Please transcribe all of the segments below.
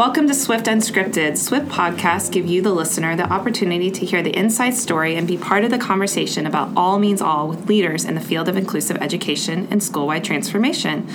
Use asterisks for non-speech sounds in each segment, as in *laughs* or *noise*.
Welcome to Swift Unscripted. Swift podcasts give you, the listener, the opportunity to hear the inside story and be part of the conversation about all means all with leaders in the field of inclusive education and school-wide transformation.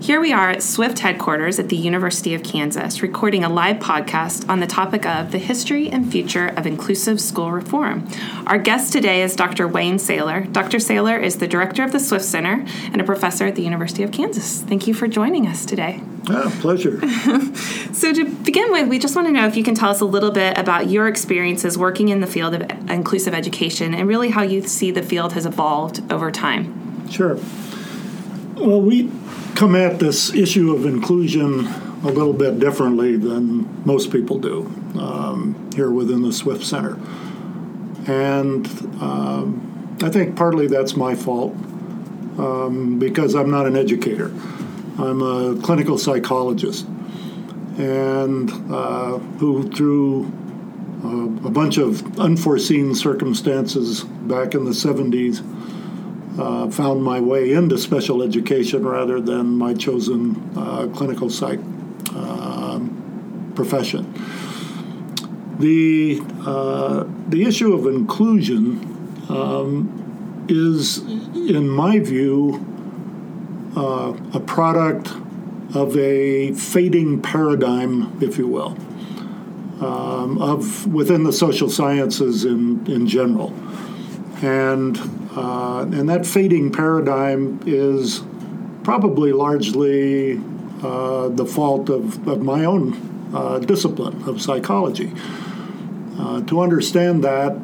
Here we are at Swift headquarters at the University of Kansas, recording a live podcast on the topic of the history and future of inclusive school reform. Our guest today is Dr. Wayne Sailor. Dr. Sailor is the director of the Swift Center and a professor at the University of Kansas. Thank you for joining us today. Ah, pleasure. *laughs* so, to begin with, we just want to know if you can tell us a little bit about your experiences working in the field of inclusive education and really how you see the field has evolved over time. Sure. Well, we come at this issue of inclusion a little bit differently than most people do um, here within the Swift Center. And um, I think partly that's my fault um, because I'm not an educator. I'm a clinical psychologist, and uh, who, through uh, a bunch of unforeseen circumstances back in the 70s, uh, found my way into special education rather than my chosen uh, clinical psych um, profession. The, uh, the issue of inclusion um, is, in my view, uh, a product of a fading paradigm, if you will, um, of within the social sciences in, in general. And, uh, and that fading paradigm is probably largely uh, the fault of, of my own uh, discipline of psychology. Uh, to understand that,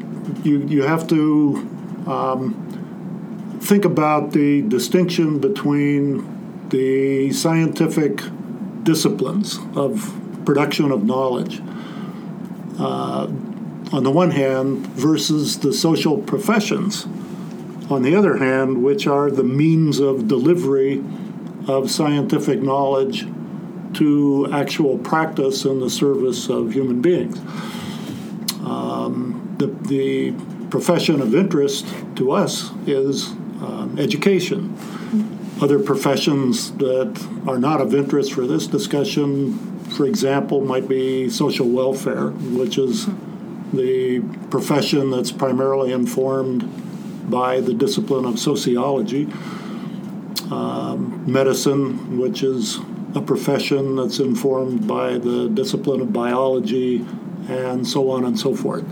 you, you have to um, think about the distinction between the scientific disciplines of production of knowledge uh, on the one hand versus the social professions on the other hand, which are the means of delivery of scientific knowledge to actual practice in the service of human beings. Um, the, the profession of interest to us is um, education. Other professions that are not of interest for this discussion, for example, might be social welfare, which is the profession that's primarily informed by the discipline of sociology. Um, medicine, which is a profession that's informed by the discipline of biology, and so on and so forth.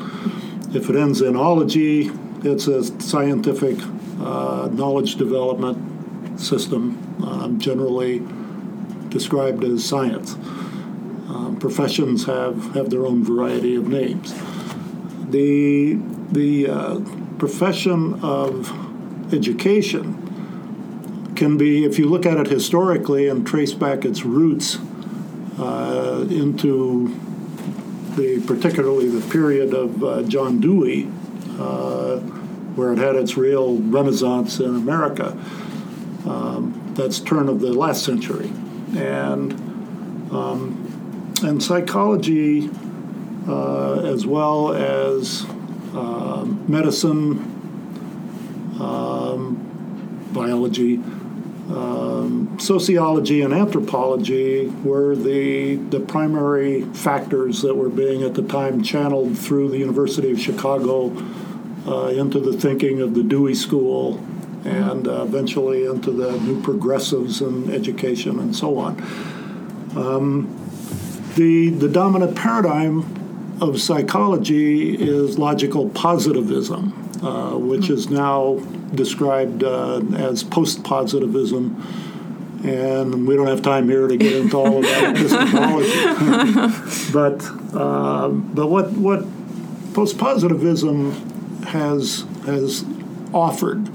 If it ends in ology, it's a scientific uh, knowledge development system, um, generally described as science. Um, professions have, have their own variety of names. The, the uh, profession of education can be, if you look at it historically and trace back its roots uh, into the particularly the period of uh, John Dewey, uh, where it had its real renaissance in America. Um, that's turn of the last century, and um, and psychology, uh, as well as uh, medicine, um, biology, um, sociology, and anthropology were the the primary factors that were being at the time channeled through the University of Chicago uh, into the thinking of the Dewey School and uh, eventually into the new progressives in education and so on. Um, the, the dominant paradigm of psychology is logical positivism, uh, which is now described uh, as post positivism. And we don't have time here to get into all of that *laughs* epistemology. but, uh, but what, what post positivism has has offered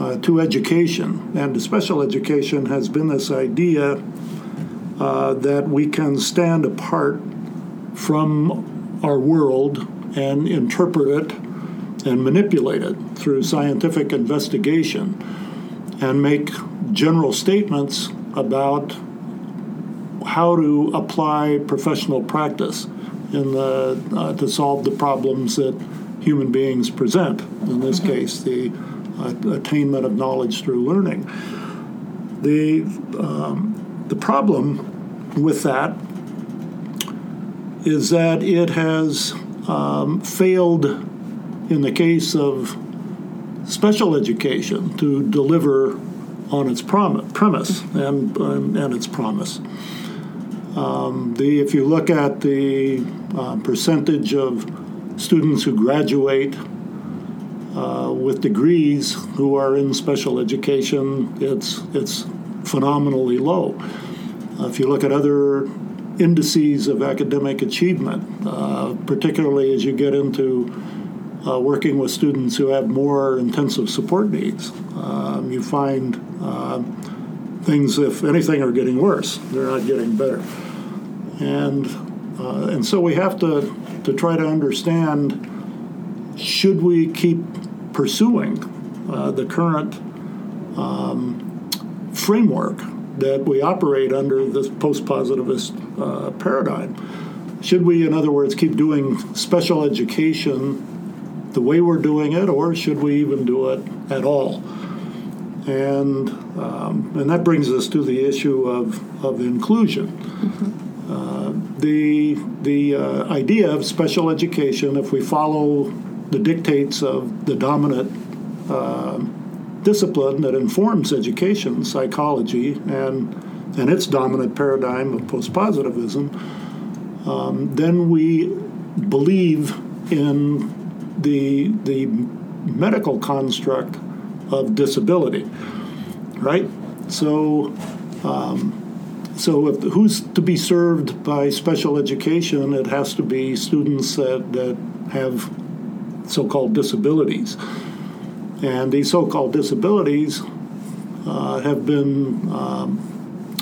uh, to education and special education has been this idea uh, that we can stand apart from our world and interpret it and manipulate it through scientific investigation and make general statements about how to apply professional practice in the, uh, to solve the problems that human beings present, in this mm-hmm. case, the uh, attainment of knowledge through learning. The, um, the problem with that is that it has um, failed in the case of special education to deliver on its prom- premise and, and, and its promise. Um, the, if you look at the uh, percentage of students who graduate uh, with degrees who are in special education, it's, it's phenomenally low. Uh, if you look at other indices of academic achievement, uh, particularly as you get into uh, working with students who have more intensive support needs, um, you find uh, things, if anything, are getting worse. They're not getting better. And, uh, and so we have to, to try to understand should we keep pursuing uh, the current um, framework that we operate under this post positivist uh, paradigm? Should we, in other words, keep doing special education the way we're doing it, or should we even do it at all? And, um, and that brings us to the issue of, of inclusion. Mm-hmm. Uh, the the uh, idea of special education, if we follow the dictates of the dominant uh, discipline that informs education, psychology, and and its dominant paradigm of postpositivism, um, then we believe in the the medical construct of disability, right? So. Um, so, if, who's to be served by special education? It has to be students that, that have so called disabilities. And these so called disabilities uh, have been um,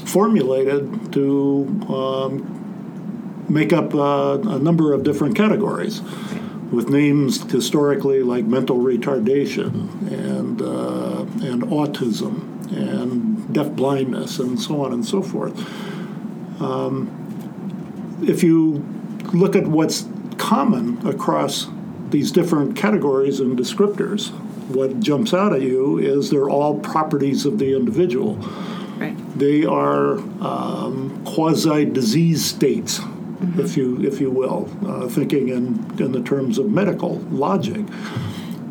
formulated to um, make up uh, a number of different categories with names historically like mental retardation and, uh, and autism and deaf blindness and so on and so forth. Um, if you look at what's common across these different categories and descriptors, what jumps out at you is they're all properties of the individual. Right. They are um, quasi disease states, mm-hmm. if you if you will, uh, thinking in in the terms of medical logic.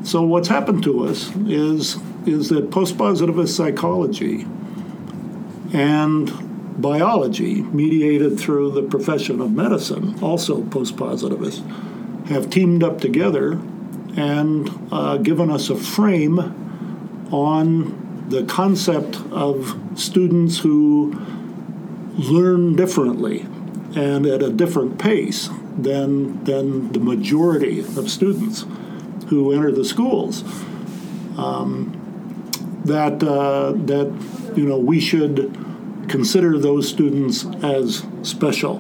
So what's happened to us is is that postpositivist psychology and biology, mediated through the profession of medicine, also postpositivist, have teamed up together and uh, given us a frame on the concept of students who learn differently and at a different pace than, than the majority of students who enter the schools. Um, that uh, that you know we should consider those students as special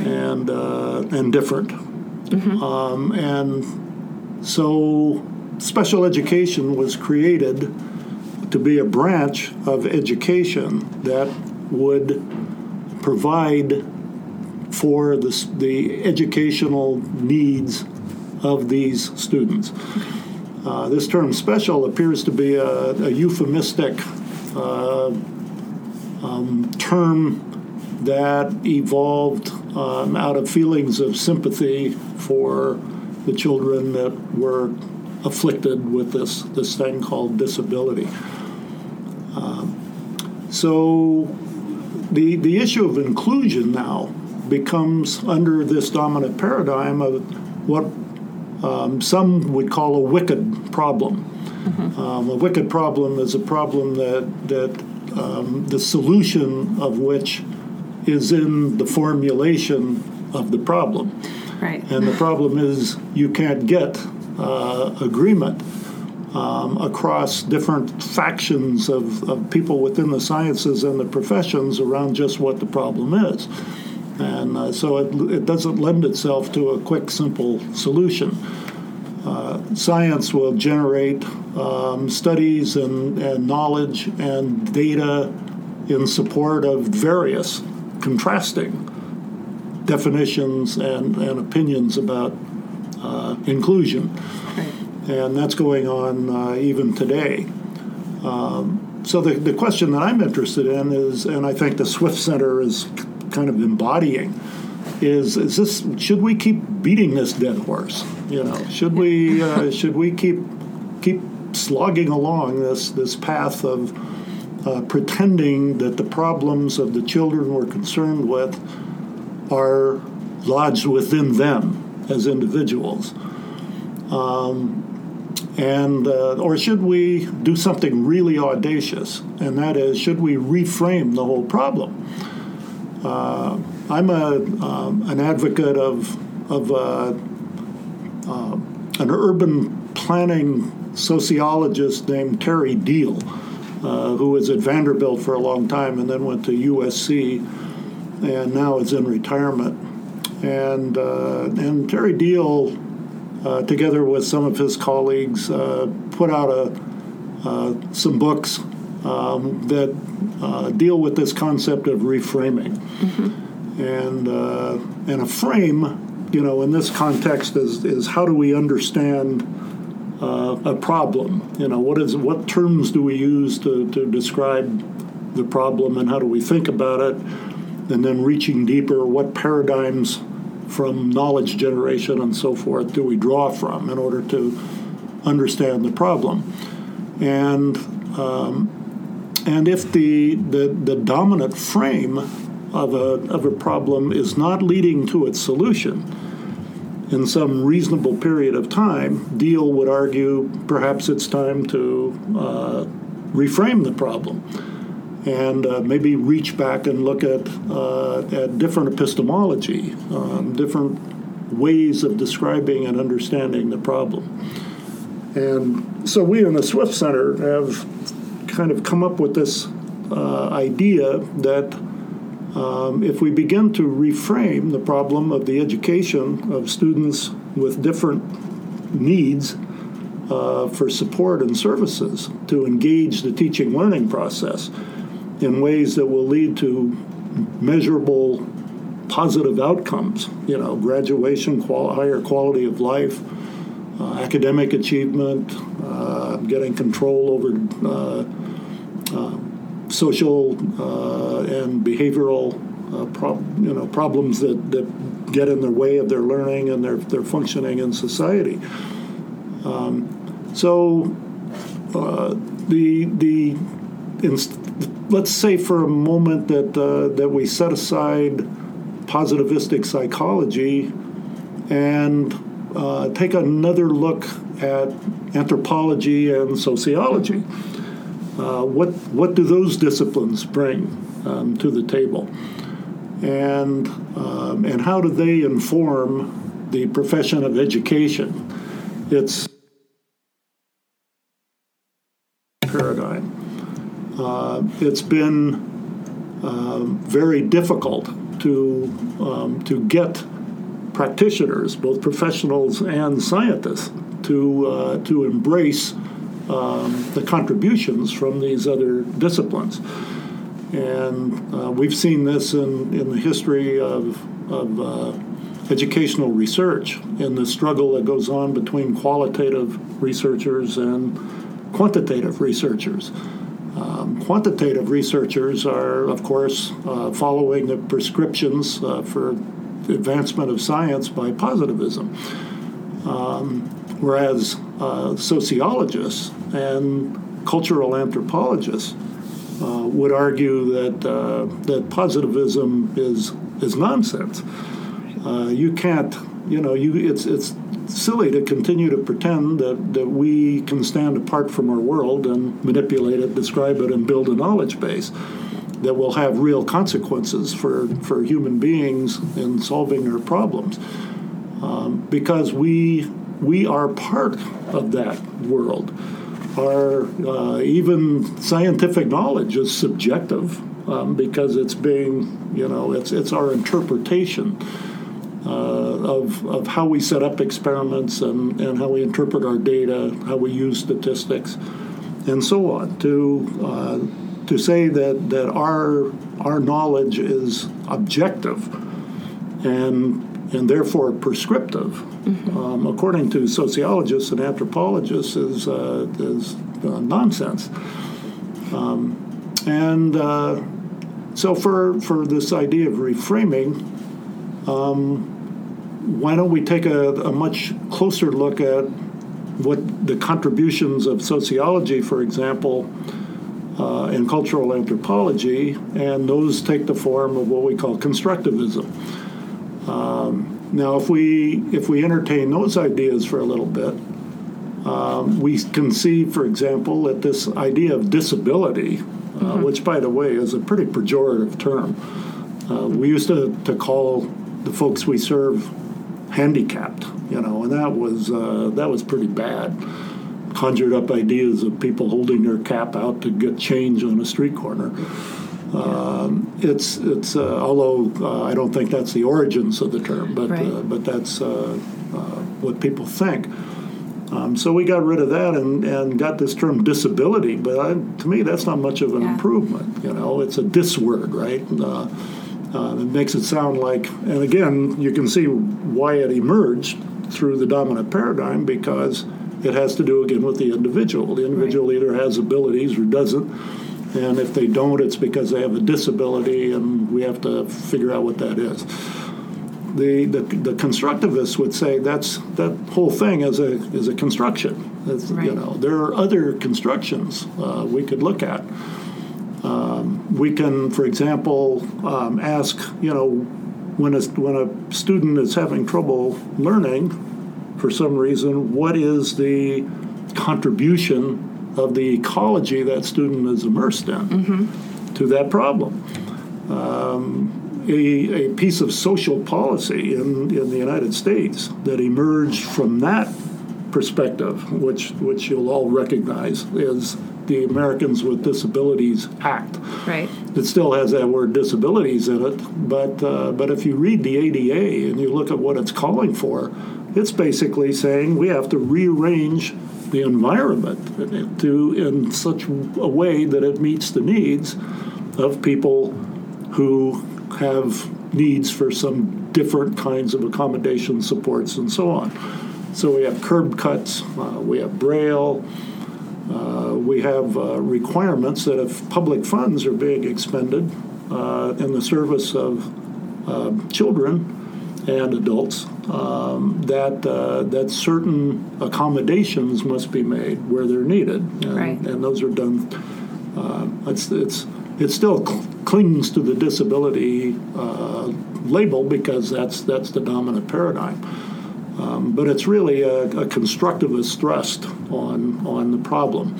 and uh, and different, mm-hmm. um, and so special education was created to be a branch of education that would provide for the, the educational needs of these students. Uh, this term special appears to be a, a euphemistic uh, um, term that evolved um, out of feelings of sympathy for the children that were afflicted with this, this thing called disability. Um, so the, the issue of inclusion now becomes under this dominant paradigm of what um, some would call a wicked problem. Mm-hmm. Um, a wicked problem is a problem that that um, the solution of which is in the formulation of the problem. Right. And the problem is you can't get uh, agreement um, across different factions of, of people within the sciences and the professions around just what the problem is. And uh, so it, it doesn't lend itself to a quick, simple solution. Uh, science will generate um, studies and, and knowledge and data in support of various contrasting definitions and, and opinions about uh, inclusion. And that's going on uh, even today. Um, so the, the question that I'm interested in is, and I think the Swift Center is kind of embodying is is this should we keep beating this dead horse? You know, should we uh, *laughs* should we keep keep slogging along this this path of uh, pretending that the problems of the children we're concerned with are lodged within them as individuals? Um, and uh, or should we do something really audacious? And that is, should we reframe the whole problem? Uh, I'm a um, an advocate of of uh, uh an urban planning sociologist named Terry Deal, uh, who was at Vanderbilt for a long time and then went to USC, and now is in retirement. And uh, and Terry Deal together with some of his colleagues, put out a, some books um, that uh, deal with this concept of reframing. Mm-hmm. And, uh, and a frame, you know, in this context is, is how do we understand a problem? You know, what, is, what terms do we use to, to describe the problem and how do we think about it? And then reaching deeper, what paradigms from knowledge generation and so forth do we draw from in order to understand the problem? And um, and if the, the, the dominant frame of a, of a problem is not leading to its solution in some reasonable period of time, Deal would argue perhaps it's time to uh, reframe the problem and uh, maybe reach back and look at, uh, at different epistemology, um, different ways of describing and understanding the problem. And so we in the Swift Center have kind of come up with this uh, idea that um, if we begin to reframe the problem of the education of students with different needs uh, for support and services to engage the teaching learning process, in ways that will lead to measurable positive outcomes. You know, graduation, qual- higher quality of life, uh, academic achievement, uh, getting control over uh, social uh, and behavioral uh, prob- you know problems that, that get in the way of their learning and their, their functioning in society. Um, so the the inst- let's say for a moment that uh, that we set aside positivistic psychology and uh, take another look at anthropology and sociology. Uh, what what do those disciplines bring um, to the table, and um, and how do they inform the profession of education? It's paradigm. Uh, it's been uh, very difficult to um, to get practitioners, both professionals and scientists, to uh, to embrace um, the contributions from these other disciplines. And uh, we've seen this in, in the history of, of uh, educational research in the struggle that goes on between qualitative researchers and quantitative researchers. Um, quantitative researchers are, of course, uh, following the prescriptions uh, for advancement of science by positivism, um, whereas uh, sociologists and cultural anthropologists uh, would argue that uh, that positivism is is nonsense. Uh, you can't, you know, you it's it's silly to continue to pretend that, that we can stand apart from our world and manipulate it, describe it, and build a knowledge base that will have real consequences for, for human beings in solving their problems. Um, because we, we are part of that world. Our uh, even scientific knowledge is subjective um, because it's being, you know, it's, it's our interpretation uh, of, of how we set up experiments and, and how we interpret our data, how we use statistics, and so on. To, uh, to say that, that our, our knowledge is objective and, and therefore prescriptive, mm-hmm. um, according to sociologists and anthropologists, is, uh, is uh, nonsense. Um, and uh, so, for, for this idea of reframing, um, why don't we take a, a much closer look at what the contributions of sociology, for example, uh, and cultural anthropology, and those take the form of what we call constructivism. Um, now, if we if we entertain those ideas for a little bit, um, we can see, for example, that this idea of disability, uh, mm-hmm. which, by the way, is a pretty pejorative term, uh, we used to, to call the folks we serve handicapped, you know, and that was uh, that was pretty bad. Conjured up ideas of people holding their cap out to get change on a street corner. Um, it's it's uh, although uh, I don't think that's the origins of the term, but right. Uh, but that's what people think. Um, so we got rid of that and, and got this term disability, but I, to me that's not much of an yeah. improvement. You know, it's a dis word, right? Uh, uh, it makes it sound like, and again, you can see why it emerged through the dominant paradigm because it has to do again with the individual. The individual right. either has abilities or doesn't, and if they don't, it's because they have a disability, and we have to figure out what that is the, the, the constructivists would say that's that whole thing is a is a construction. Right. You know, there are other constructions uh, we could look at. Um, we can, for example, um, ask you know when a when a student is having trouble learning for some reason, what is the contribution of the ecology that student is immersed in mm-hmm. to that problem? Um, a, a piece of social policy in, in the United States that emerged from that perspective, which which you'll all recognize, is the Americans with Disabilities Act. Right. It still has that word disabilities in it, but uh, but if you read the ADA and you look at what it's calling for, it's basically saying we have to rearrange the environment to in such a way that it meets the needs of people who have needs for some different kinds of accommodation supports and so on. So we have curb cuts, uh, we have braille, uh, we have uh, requirements that if public funds are being expended uh, in the service of um, children and adults, um, that uh, that certain accommodations must be made where they're needed, and, right. and those are done. Uh, it's it's it still cl- clings to the disability uh, label because that's that's the dominant paradigm. Um, but it's really a, a, constructivist thrust on on the problem.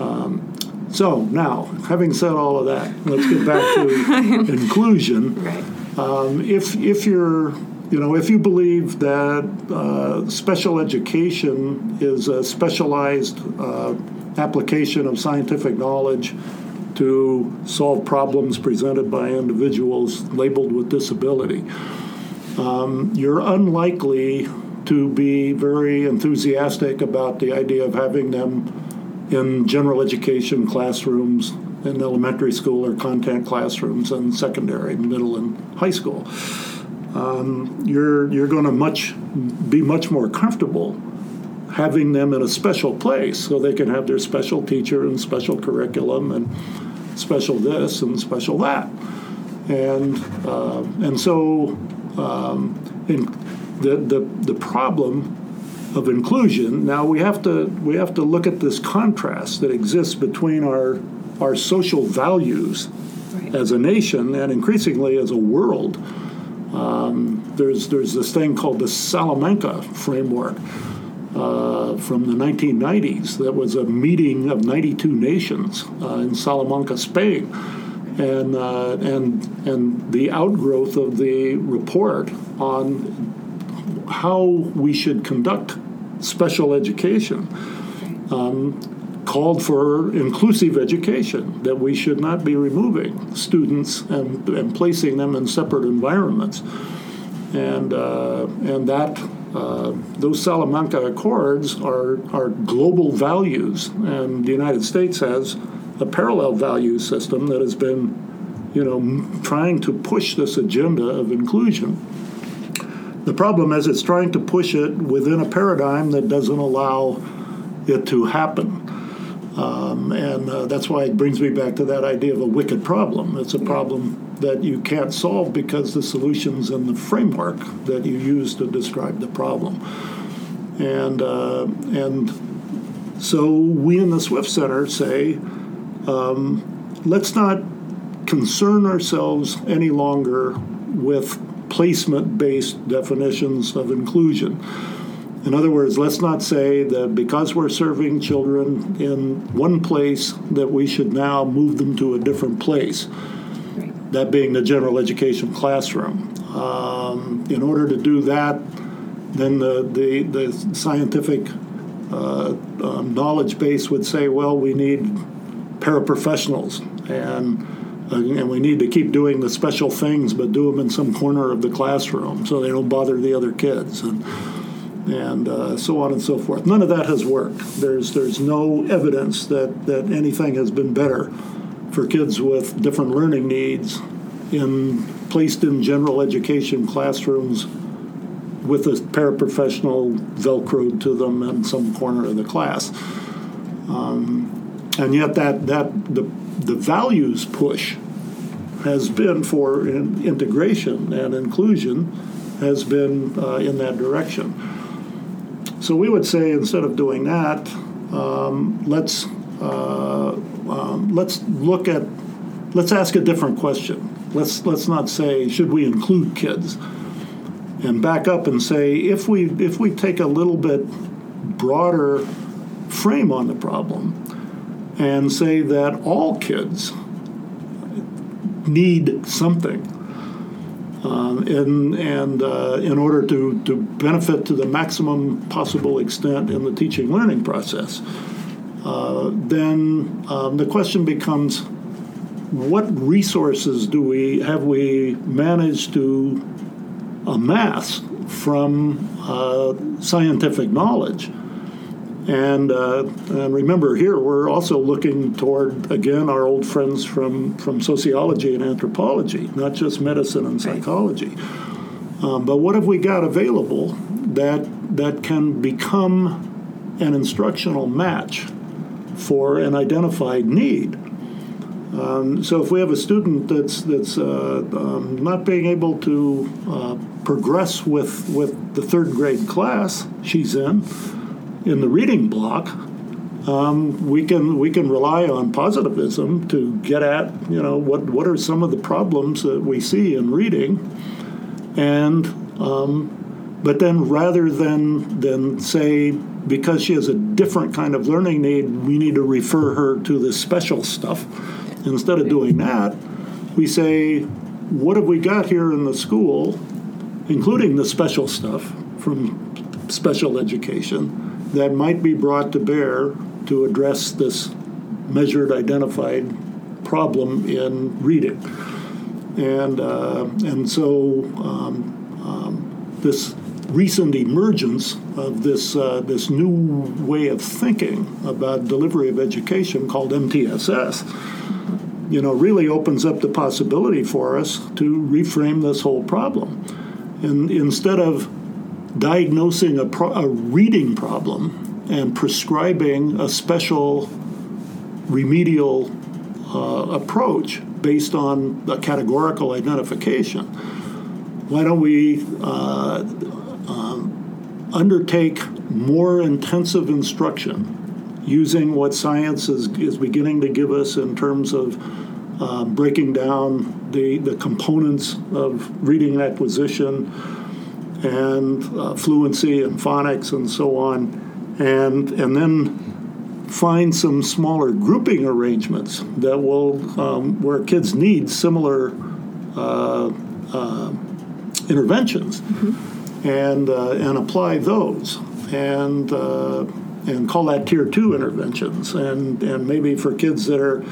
Um, so now, having said all of that, let's get back to *laughs* inclusion. Right. Um, if if you're you know, if you believe that uh, special education is a specialized uh, application of scientific knowledge to solve problems presented by individuals labeled with disability. Um, you're unlikely to be very enthusiastic about the idea of having them in general education classrooms in elementary school or content classrooms in secondary, middle, and high school. Um, you're you're going to much be much more comfortable having them in a special place so they can have their special teacher and special curriculum and special this and special that. And, uh, and so um, in the, the, the problem of inclusion, now we have, to, we have to look at this contrast that exists between our, our social values right. as a nation and increasingly as a world. Um, there's, there's this thing called the Salamanca framework, uh, from the 1990s that was a meeting of 92 nations uh, in Salamanca, Spain. And, uh, and, and the outgrowth of the report on how we should conduct special education um, called for inclusive education, that we should not be removing students and, and placing them in separate environments. And, uh, and that uh, those Salamanca Accords are, are global values, and the United States has a parallel value system that has been, you know, trying to push this agenda of inclusion. The problem is it's trying to push it within a paradigm that doesn't allow it to happen. Um, and uh, that's why it brings me back to that idea of a wicked problem. It's a problem that you can't solve because the solution's in the framework that you use to describe the problem. And, uh, and so we in the Swift Center say, um, let's not concern ourselves any longer with placement based definitions of inclusion. In other words, let's not say that because we're serving children in one place that we should now move them to a different place. Right. That being the general education classroom. Um, in order to do that, then the, the, the scientific uh, um, knowledge base would say, well, we need paraprofessionals and uh, and we need to keep doing the special things, but do them in some corner of the classroom so they don't bother the other kids, and and uh, so on and so forth. None of that has worked. There's there's no evidence that that anything has been better for kids with different learning needs in placed in general education classrooms with a paraprofessional velcroed to them in some corner of the class. Um, and yet, that, that the, the values push has been for in integration and inclusion has been uh, in that direction. So we would say instead of doing that, um, let's uh, um, let's look at let's ask a different question. Let's let's not say should we include kids and back up and say if we if we take a little bit broader frame on the problem and say that all kids need something um, and, and uh, in order to, to benefit to the maximum possible extent in the teaching learning process, uh, then um, the question becomes what resources do we have we managed to amass from uh, scientific knowledge. And, uh, and, remember, here we're also looking toward again our old friends from from sociology and anthropology, not just medicine and psychology. Um, but what have we got available that that can become an instructional match for an identified need? Um, so if we have a student that's that's uh, um, not being able to uh, progress with with the third grade class she's in in the reading block, um, we can we can rely on positivism to get at you know what what are some of the problems that we see in reading, and um, but then rather than than say because she has a different kind of learning need, we need to refer her to the special stuff Instead of doing that, we say, what have we got here in the school, including the special stuff from special education, that might be brought to bear to address this measured, identified problem in reading. And, uh, and so um, um, this recent emergence of this, uh, this new way of thinking about delivery of education called MTSS you know, really opens up the possibility for us to reframe this whole problem. And instead of diagnosing a, pro- a reading problem and prescribing a special remedial uh, approach based on a categorical identification, why don't we uh, um, undertake more intensive instruction using what science is, is beginning to give us in terms of uh, breaking down the, the components of reading acquisition and uh, fluency and phonics and so on, and, and then find some smaller grouping arrangements that will, um, where kids need similar uh, uh interventions mm-hmm. and, uh, and apply those. And uh, and call that tier two interventions. And, and maybe for kids that are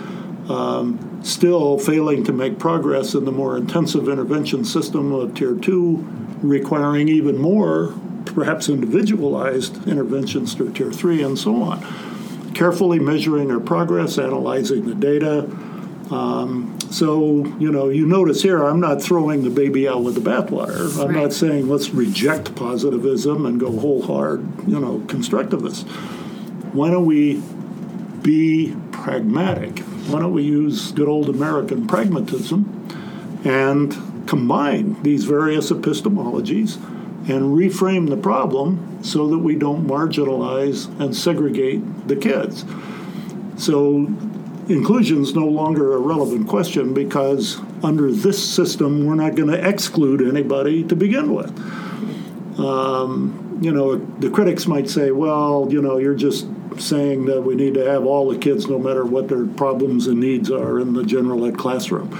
um, still failing to make progress in the more intensive intervention system of tier two, requiring even more, perhaps individualized interventions through tier three, and so on. Carefully measuring their progress, analyzing the data. Um, so, you know, you notice here, I'm not throwing the baby out with the bathwater. I'm right. not saying let's reject positivism and go whole hard, you know, constructivist. Why don't we be pragmatic? Why don't we use good old American pragmatism and combine these various epistemologies and reframe the problem so that we don't marginalize and segregate the kids. So inclusion is no longer a relevant question because under this system, we're not going to exclude anybody to begin with. Um, you know, the critics might say, well, you know, you're just saying that we need to have all the kids, no matter what their problems and needs are, in the general ed classroom.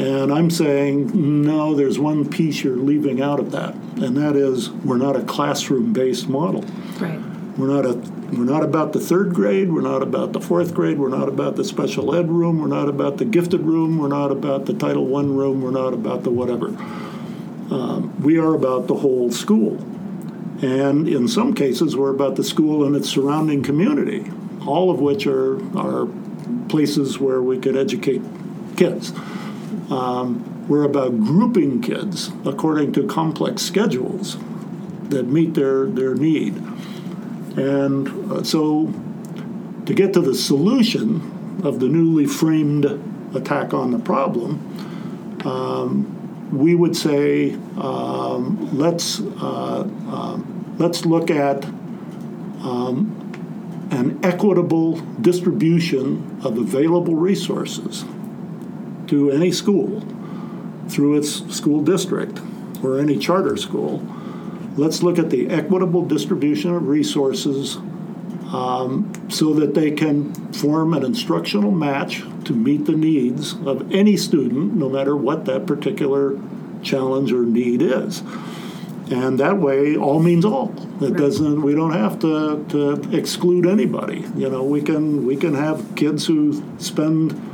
And I'm saying, no, there's one piece you're leaving out of that, and that is we're not a classroom based model. Right. We're not a we're not about the third grade, we're not about the fourth grade, we're not about the special ed room, we're not about the gifted room, we're not about the Title I room, we're not about the whatever. Um, we are about the whole school. And in some cases, we're about the school and its surrounding community, all of which are, are places where we could educate kids. Um, we're about grouping kids according to complex schedules that meet their, their need. And uh, so, to get to the solution of the newly framed attack on the problem, um, we would say um, let's uh, uh, let's look at um, an equitable distribution of available resources to any school through its school district or any charter school. Let's look at the equitable distribution of resources um, so that they can form an instructional match to meet the needs of any student, no matter what that particular challenge or need is. And that way, all means all. It doesn't. We don't have to, to exclude anybody. You know, we can we can have kids who spend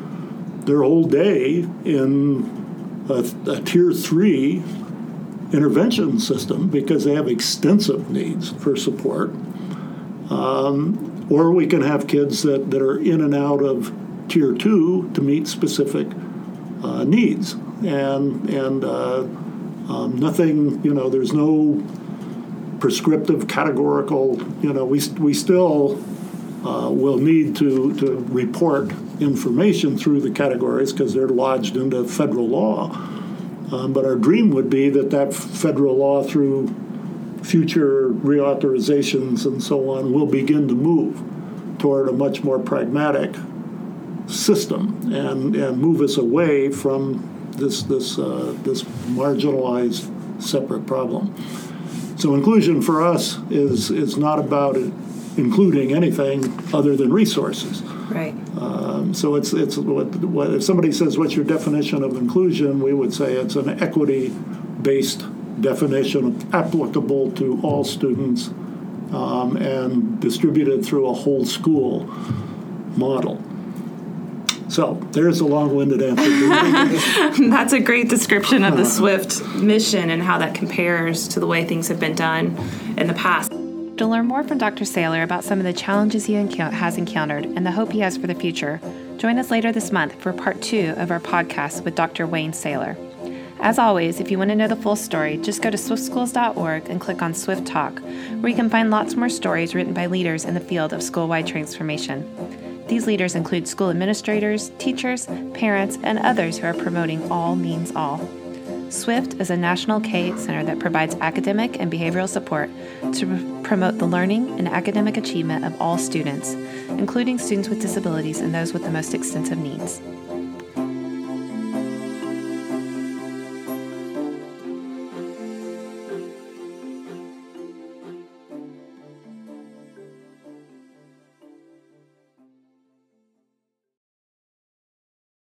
their whole day in a, a tier three intervention system because they have extensive needs for support. Um, or we can have kids that, that are in and out of tier two to meet specific uh, needs. And, and uh, um, nothing, you know, there's no prescriptive, categorical, you know, we, we still uh, will need to, to report information through the categories because they're lodged into federal law. Um, but our dream would be that that federal law, through future reauthorizations and so on, will begin to move toward a much more pragmatic system and, and move us away from this this uh, this marginalized separate problem. So inclusion for us is is not about it, including anything other than resources. Right. Um, so it's it's what, what if somebody says what's your definition of inclusion, we would say it's an equity based definition applicable to all students um, and distributed through a whole school model. So there's a long winded answer. *laughs* That's a great description of the SWIFT mission and how that compares to the way things have been done in the past. To learn more from Dr. Sailor about some of the challenges he has encountered and the hope he has for the future, join us later this month for part two of our podcast with Dr. Wayne Sailor. As always, if you want to know the full story, just go to swiftschools.org and click on Swift Talk, where you can find lots more stories written by leaders in the field of school-wide transformation. These leaders include school administrators, teachers, parents, and others who are promoting all means all. SWIFT is a national K 8 center that provides academic and behavioral support to promote the learning and academic achievement of all students, including students with disabilities and those with the most extensive needs.